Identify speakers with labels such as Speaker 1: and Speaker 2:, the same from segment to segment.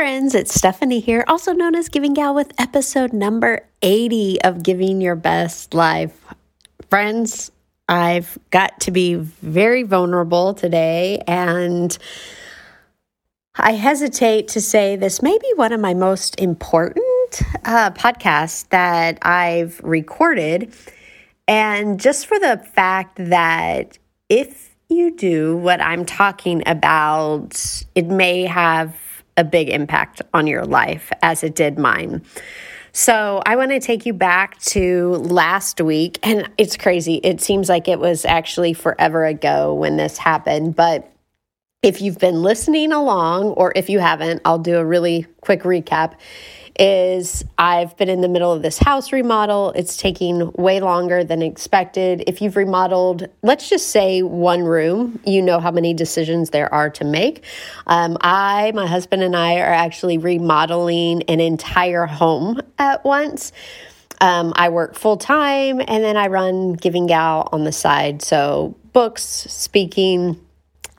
Speaker 1: Friends, it's Stephanie here, also known as Giving Gal with episode number 80 of Giving Your Best Life. Friends, I've got to be very vulnerable today and I hesitate to say this may be one of my most important uh, podcasts that I've recorded. And just for the fact that if you do what I'm talking about, it may have a big impact on your life as it did mine. So, I want to take you back to last week, and it's crazy. It seems like it was actually forever ago when this happened, but if you've been listening along, or if you haven't, I'll do a really quick recap is I've been in the middle of this house remodel. It's taking way longer than expected. If you've remodeled, let's just say one room, you know how many decisions there are to make. Um, I, my husband, and I are actually remodeling an entire home at once. Um, I work full time and then I run Giving Gal on the side. So, books, speaking,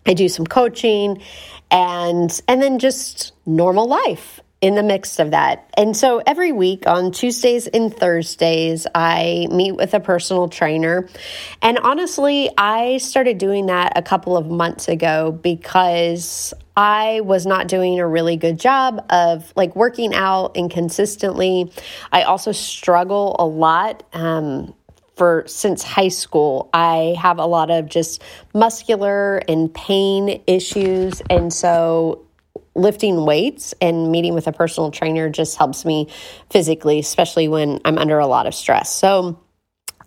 Speaker 1: I do some coaching and and then just normal life in the mix of that. And so every week on Tuesdays and Thursdays, I meet with a personal trainer. And honestly, I started doing that a couple of months ago because I was not doing a really good job of like working out and consistently. I also struggle a lot. Um, for since high school. I have a lot of just muscular and pain issues. And so lifting weights and meeting with a personal trainer just helps me physically, especially when I'm under a lot of stress. So,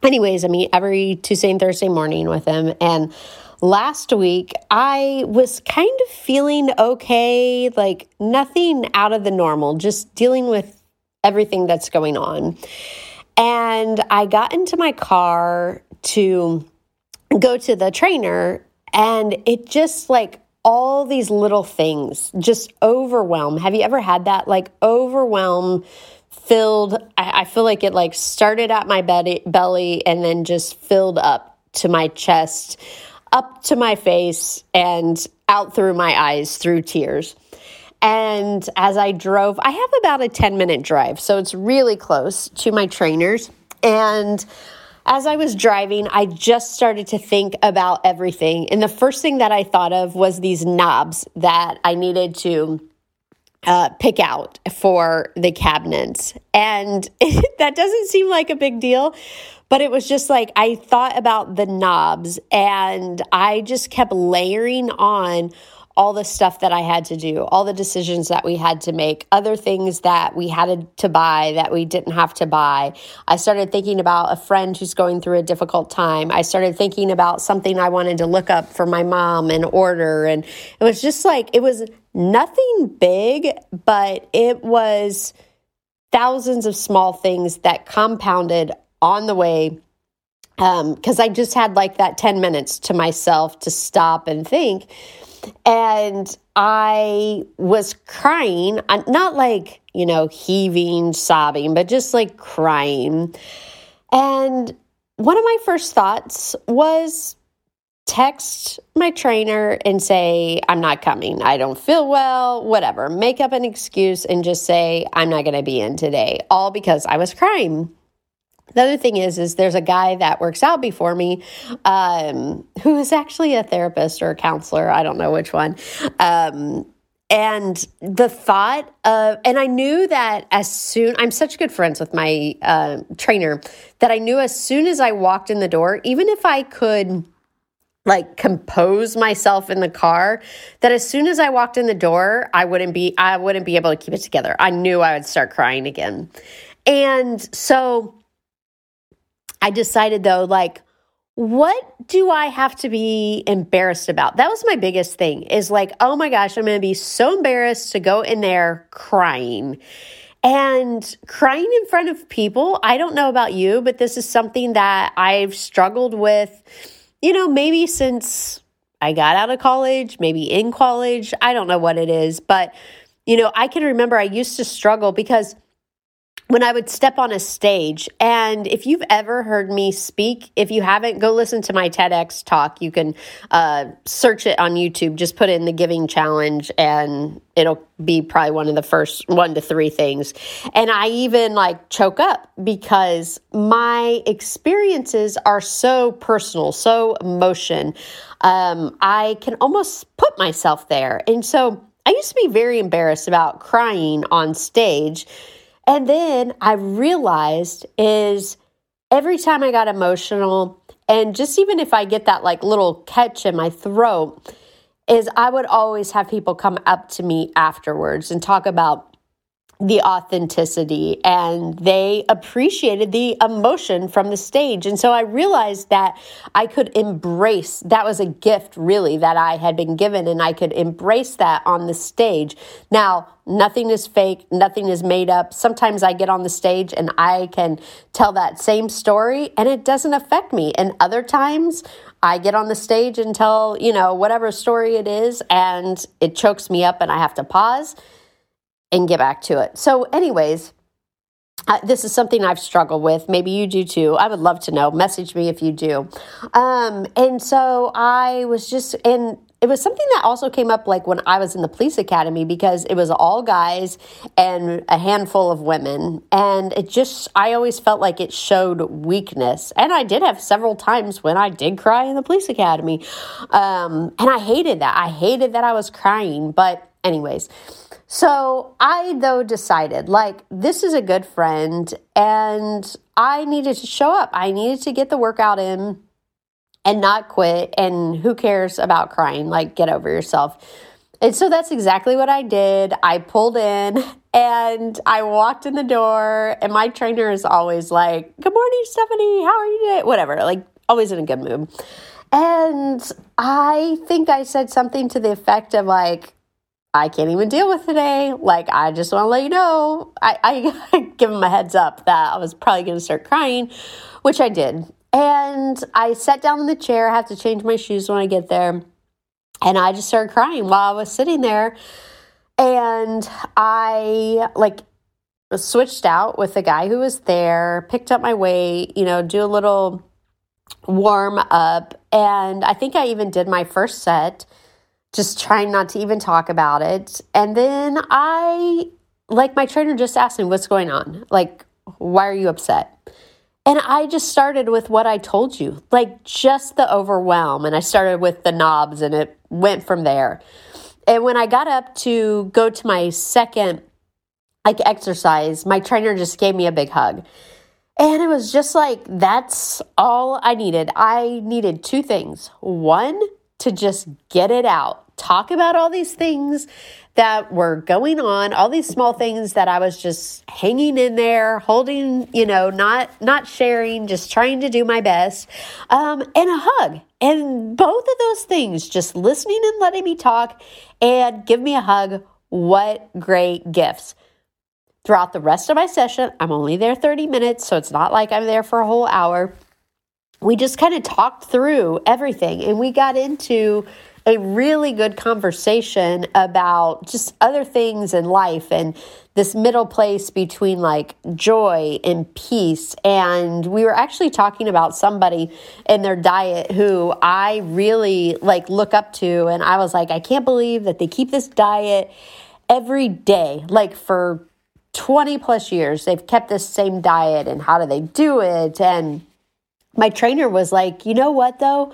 Speaker 1: anyways, I meet every Tuesday and Thursday morning with him. And last week, I was kind of feeling okay, like nothing out of the normal, just dealing with everything that's going on. And I got into my car to go to the trainer, and it just like all these little things just overwhelm. Have you ever had that? Like overwhelm filled. I, I feel like it like started at my belly, belly and then just filled up to my chest, up to my face, and out through my eyes through tears. And as I drove, I have about a 10 minute drive, so it's really close to my trainers. And as I was driving, I just started to think about everything. And the first thing that I thought of was these knobs that I needed to uh, pick out for the cabinets. And that doesn't seem like a big deal, but it was just like I thought about the knobs and I just kept layering on all the stuff that I had to do, all the decisions that we had to make, other things that we had to buy that we didn't have to buy. I started thinking about a friend who's going through a difficult time. I started thinking about something I wanted to look up for my mom and order. And it was just like, it was nothing big, but it was thousands of small things that compounded on the way because um, I just had like that 10 minutes to myself to stop and think. And I was crying, uh, not like, you know, heaving, sobbing, but just like crying. And one of my first thoughts was text my trainer and say, I'm not coming. I don't feel well, whatever. Make up an excuse and just say, I'm not going to be in today, all because I was crying. The other thing is, is there's a guy that works out before me, um, who is actually a therapist or a counselor. I don't know which one. Um, and the thought of, and I knew that as soon, I'm such good friends with my uh, trainer that I knew as soon as I walked in the door, even if I could like compose myself in the car that as soon as I walked in the door, I wouldn't be I wouldn't be able to keep it together. I knew I would start crying again. And so I decided though like what do I have to be embarrassed about? That was my biggest thing is like, oh my gosh, I'm going to be so embarrassed to go in there crying. And crying in front of people, I don't know about you, but this is something that I've struggled with, you know, maybe since I got out of college, maybe in college. I don't know what it is, but, you know, I can remember I used to struggle because when I would step on a stage. And if you've ever heard me speak, if you haven't, go listen to my TEDx talk. You can uh, search it on YouTube. Just put in the Giving Challenge, and it'll be probably one of the first one to three things. And I even like choke up because my experiences are so personal, so emotion. Um, I can almost put myself there. And so I used to be very embarrassed about crying on stage and then I realized is every time I got emotional, and just even if I get that like little catch in my throat, is I would always have people come up to me afterwards and talk about the authenticity and they appreciated the emotion from the stage. And so I realized that I could embrace that was a gift, really, that I had been given, and I could embrace that on the stage. Now, nothing is fake, nothing is made up. Sometimes I get on the stage and I can tell that same story and it doesn't affect me. And other times, I get on the stage and tell, you know, whatever story it is, and it chokes me up and I have to pause and get back to it. So, anyways, uh, this is something I've struggled with. Maybe you do too. I would love to know. Message me if you do. Um, and so I was just, and it was something that also came up like when I was in the police academy because it was all guys and a handful of women. And it just, I always felt like it showed weakness. And I did have several times when I did cry in the police academy. Um, and I hated that. I hated that I was crying. But, anyways, so I, though, decided like this is a good friend and I needed to show up. I needed to get the workout in and not quit. And who cares about crying? Like, get over yourself. And so that's exactly what I did. I pulled in and I walked in the door, and my trainer is always like, Good morning, Stephanie. How are you today? Whatever, like, always in a good mood. And I think I said something to the effect of, like, I can't even deal with today. Like, I just want to let you know. I, I give him a heads up that I was probably going to start crying, which I did. And I sat down in the chair. I have to change my shoes when I get there. And I just started crying while I was sitting there. And I, like, switched out with the guy who was there, picked up my weight, you know, do a little warm up. And I think I even did my first set just trying not to even talk about it. And then I, like, my trainer just asked me, What's going on? Like, why are you upset? And I just started with what I told you, like just the overwhelm. And I started with the knobs and it went from there. And when I got up to go to my second like exercise, my trainer just gave me a big hug. And it was just like, that's all I needed. I needed two things. One, to just get it out talk about all these things that were going on, all these small things that I was just hanging in there, holding, you know, not not sharing, just trying to do my best, um, and a hug. And both of those things, just listening and letting me talk and give me a hug. What great gifts. Throughout the rest of my session, I'm only there 30 minutes, so it's not like I'm there for a whole hour. We just kind of talked through everything and we got into a really good conversation about just other things in life and this middle place between like joy and peace. And we were actually talking about somebody in their diet who I really like look up to. And I was like, I can't believe that they keep this diet every day, like for 20 plus years. They've kept this same diet and how do they do it? And my trainer was like, you know what though?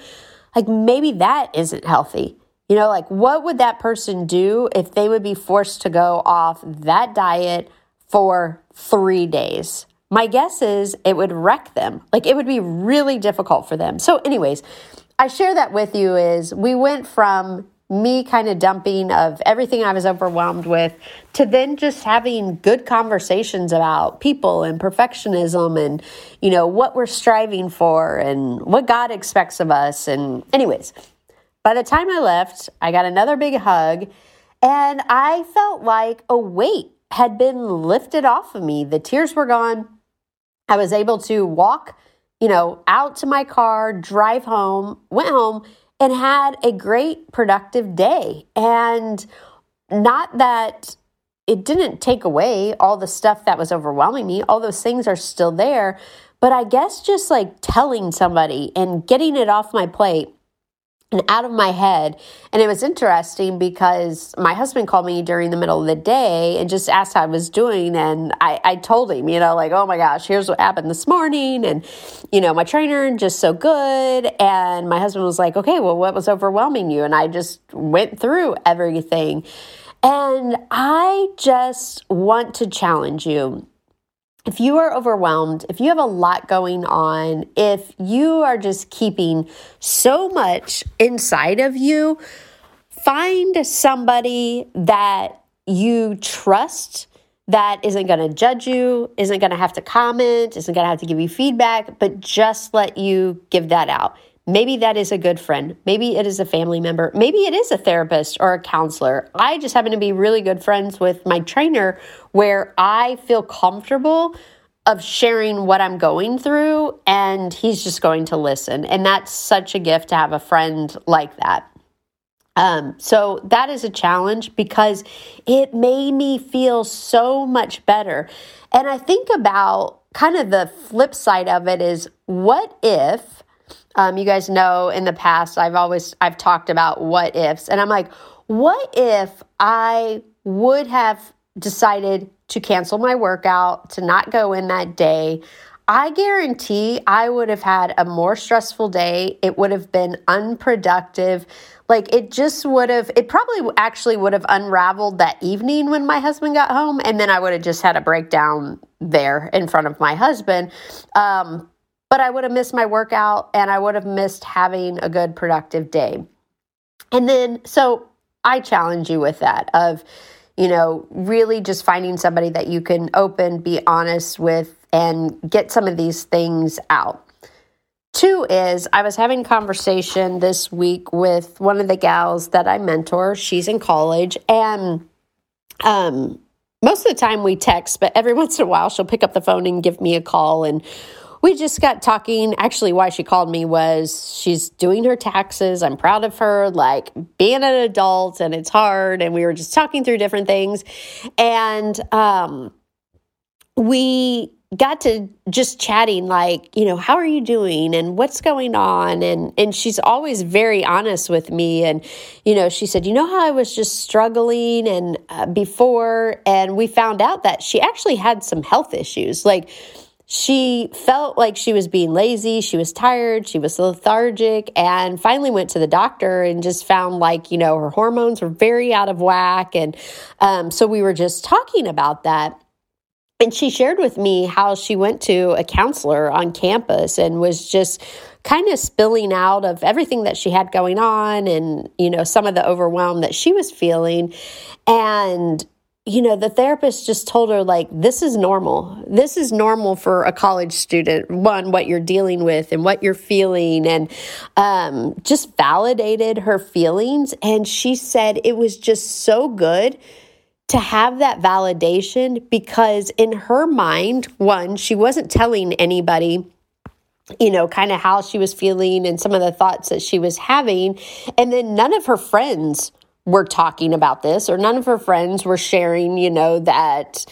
Speaker 1: Like maybe that isn't healthy. You know, like what would that person do if they would be forced to go off that diet for three days? My guess is it would wreck them. Like it would be really difficult for them. So, anyways, I share that with you is we went from me kind of dumping of everything I was overwhelmed with to then just having good conversations about people and perfectionism and you know what we're striving for and what God expects of us. And anyways by the time I left I got another big hug and I felt like a weight had been lifted off of me. The tears were gone. I was able to walk you know out to my car drive home went home and had a great productive day. And not that it didn't take away all the stuff that was overwhelming me, all those things are still there. But I guess just like telling somebody and getting it off my plate and out of my head. And it was interesting because my husband called me during the middle of the day and just asked how I was doing. And I, I told him, you know, like, oh my gosh, here's what happened this morning. And, you know, my trainer just so good. And my husband was like, okay, well, what was overwhelming you? And I just went through everything. And I just want to challenge you if you are overwhelmed, if you have a lot going on, if you are just keeping so much inside of you, find somebody that you trust that isn't going to judge you, isn't going to have to comment, isn't going to have to give you feedback, but just let you give that out. Maybe that is a good friend. Maybe it is a family member. Maybe it is a therapist or a counselor. I just happen to be really good friends with my trainer where I feel comfortable of sharing what I'm going through and he's just going to listen. And that's such a gift to have a friend like that. Um, so that is a challenge because it made me feel so much better. And I think about kind of the flip side of it is what if um, you guys know in the past I've always I've talked about what ifs, and I'm like, what if I would have decided to cancel my workout, to not go in that day? I guarantee I would have had a more stressful day. It would have been unproductive. Like it just would have, it probably actually would have unraveled that evening when my husband got home. And then I would have just had a breakdown there in front of my husband. Um, but I would have missed my workout and I would have missed having a good productive day. And then, so I challenge you with that of, you know, really just finding somebody that you can open, be honest with, and get some of these things out. Two is I was having conversation this week with one of the gals that I mentor. She's in college and um most of the time we text, but every once in a while she'll pick up the phone and give me a call and we just got talking. Actually, why she called me was she's doing her taxes. I'm proud of her, like being an adult, and it's hard. And we were just talking through different things. And um, we got to just chatting like you know how are you doing and what's going on and and she's always very honest with me and you know she said you know how I was just struggling and uh, before and we found out that she actually had some health issues like she felt like she was being lazy, she was tired, she was lethargic, and finally went to the doctor and just found like, you know, her hormones were very out of whack. And um, so we were just talking about that. And she shared with me how she went to a counselor on campus and was just kind of spilling out of everything that she had going on and, you know, some of the overwhelm that she was feeling. And you know, the therapist just told her, like, this is normal. This is normal for a college student. One, what you're dealing with and what you're feeling, and um, just validated her feelings. And she said it was just so good to have that validation because, in her mind, one, she wasn't telling anybody you know, kind of how she was feeling and some of the thoughts that she was having. And then none of her friends were talking about this, or none of her friends were sharing, you know, that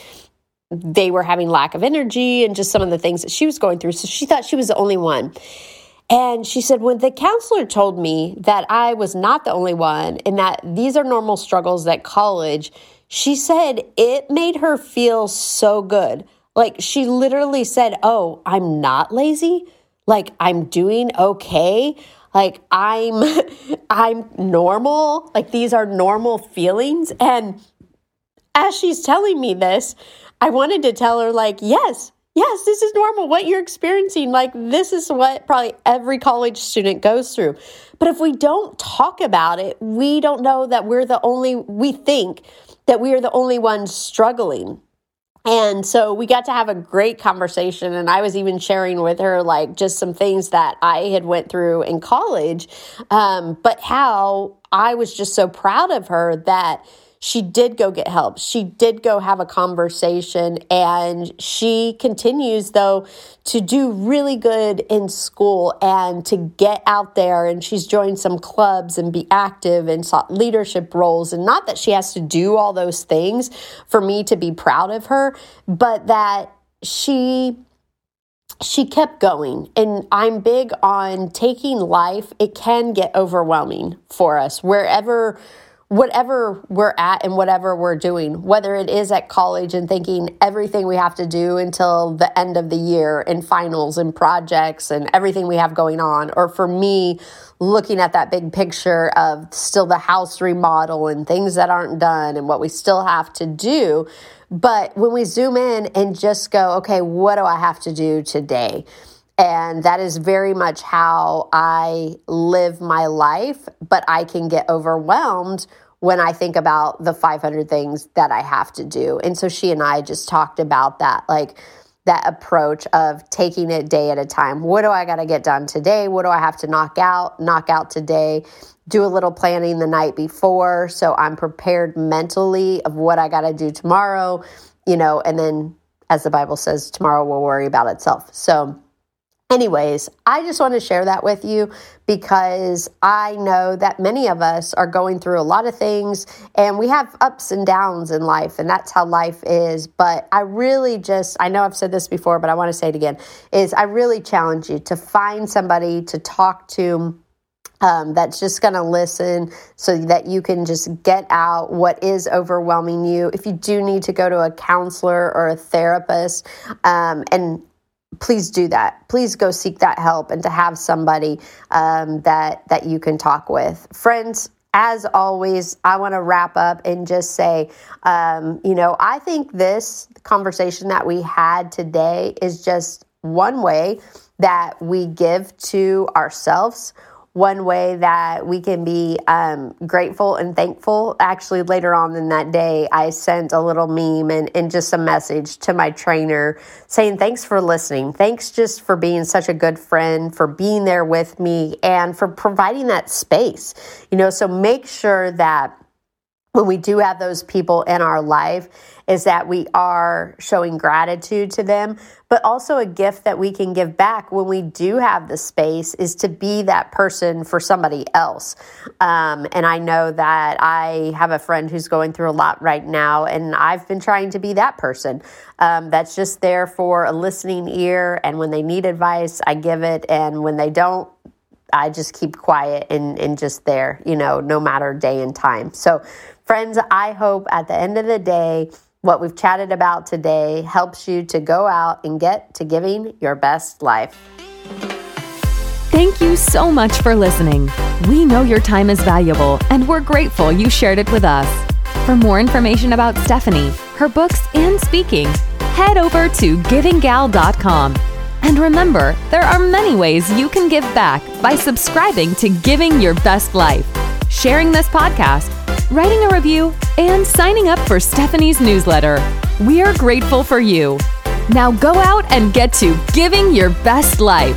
Speaker 1: they were having lack of energy and just some of the things that she was going through. So she thought she was the only one. And she said, when the counselor told me that I was not the only one and that these are normal struggles at college, she said it made her feel so good. Like she literally said, Oh, I'm not lazy. Like I'm doing okay. Like I'm I'm normal. Like these are normal feelings and as she's telling me this, I wanted to tell her like, "Yes, yes, this is normal. What you're experiencing, like, this is what probably every college student goes through. But if we don't talk about it, we don't know that we're the only, we think that we are the only ones struggling. And so we got to have a great conversation and I was even sharing with her like just some things that I had went through in college um, but how I was just so proud of her that she did go get help. She did go have a conversation and she continues though to do really good in school and to get out there and she's joined some clubs and be active and sought leadership roles. And not that she has to do all those things for me to be proud of her, but that she she kept going. And i'm big on taking life. It can get overwhelming for us. Wherever whatever we're at and whatever we're doing, whether it is at college and thinking everything we have to do until the end of the year and finals and projects and everything we have going on, or for me, looking at that big picture of still the house remodel and things that aren't done and what we still have to do. But when we zoom in and just go, okay, what do I have to do today? And that is very much how I live my life, but I can get overwhelmed when I think about the 500 things that I have to do. And so she and I just talked about that, like that approach of taking it day at a time. What do I got to get done today? What do I have to knock out? Knock out today. Do a little planning the night before so I'm prepared mentally of what I got to do tomorrow, you know, and then as the Bible says, tomorrow will worry about itself. So, Anyways, I just want to share that with you because I know that many of us are going through a lot of things and we have ups and downs in life, and that's how life is. But I really just, I know I've said this before, but I want to say it again is I really challenge you to find somebody to talk to. Um, that's just going to listen so that you can just get out what is overwhelming you. If you do need to go to a counselor or a therapist, um, and please do that. Please go seek that help and to have somebody um, that that you can talk with. Friends, as always, I want to wrap up and just say, um, you know, I think this conversation that we had today is just one way that we give to ourselves one way that we can be um, grateful and thankful. Actually, later on in that day, I sent a little meme and, and just a message to my trainer saying, Thanks for listening. Thanks just for being such a good friend, for being there with me, and for providing that space. You know, so make sure that when we do have those people in our life is that we are showing gratitude to them but also a gift that we can give back when we do have the space is to be that person for somebody else. Um, and i know that i have a friend who's going through a lot right now and i've been trying to be that person um, that's just there for a listening ear and when they need advice i give it and when they don't I just keep quiet and, and just there, you know, no matter day and time. So Friends, I hope at the end of the day, what we've chatted about today helps you to go out and get to giving your best life.
Speaker 2: Thank you so much for listening. We know your time is valuable and we're grateful you shared it with us. For more information about Stephanie, her books, and speaking, head over to givinggal.com. And remember, there are many ways you can give back by subscribing to Giving Your Best Life, sharing this podcast, writing a review, and signing up for Stephanie's newsletter. We are grateful for you. Now go out and get to giving your best life.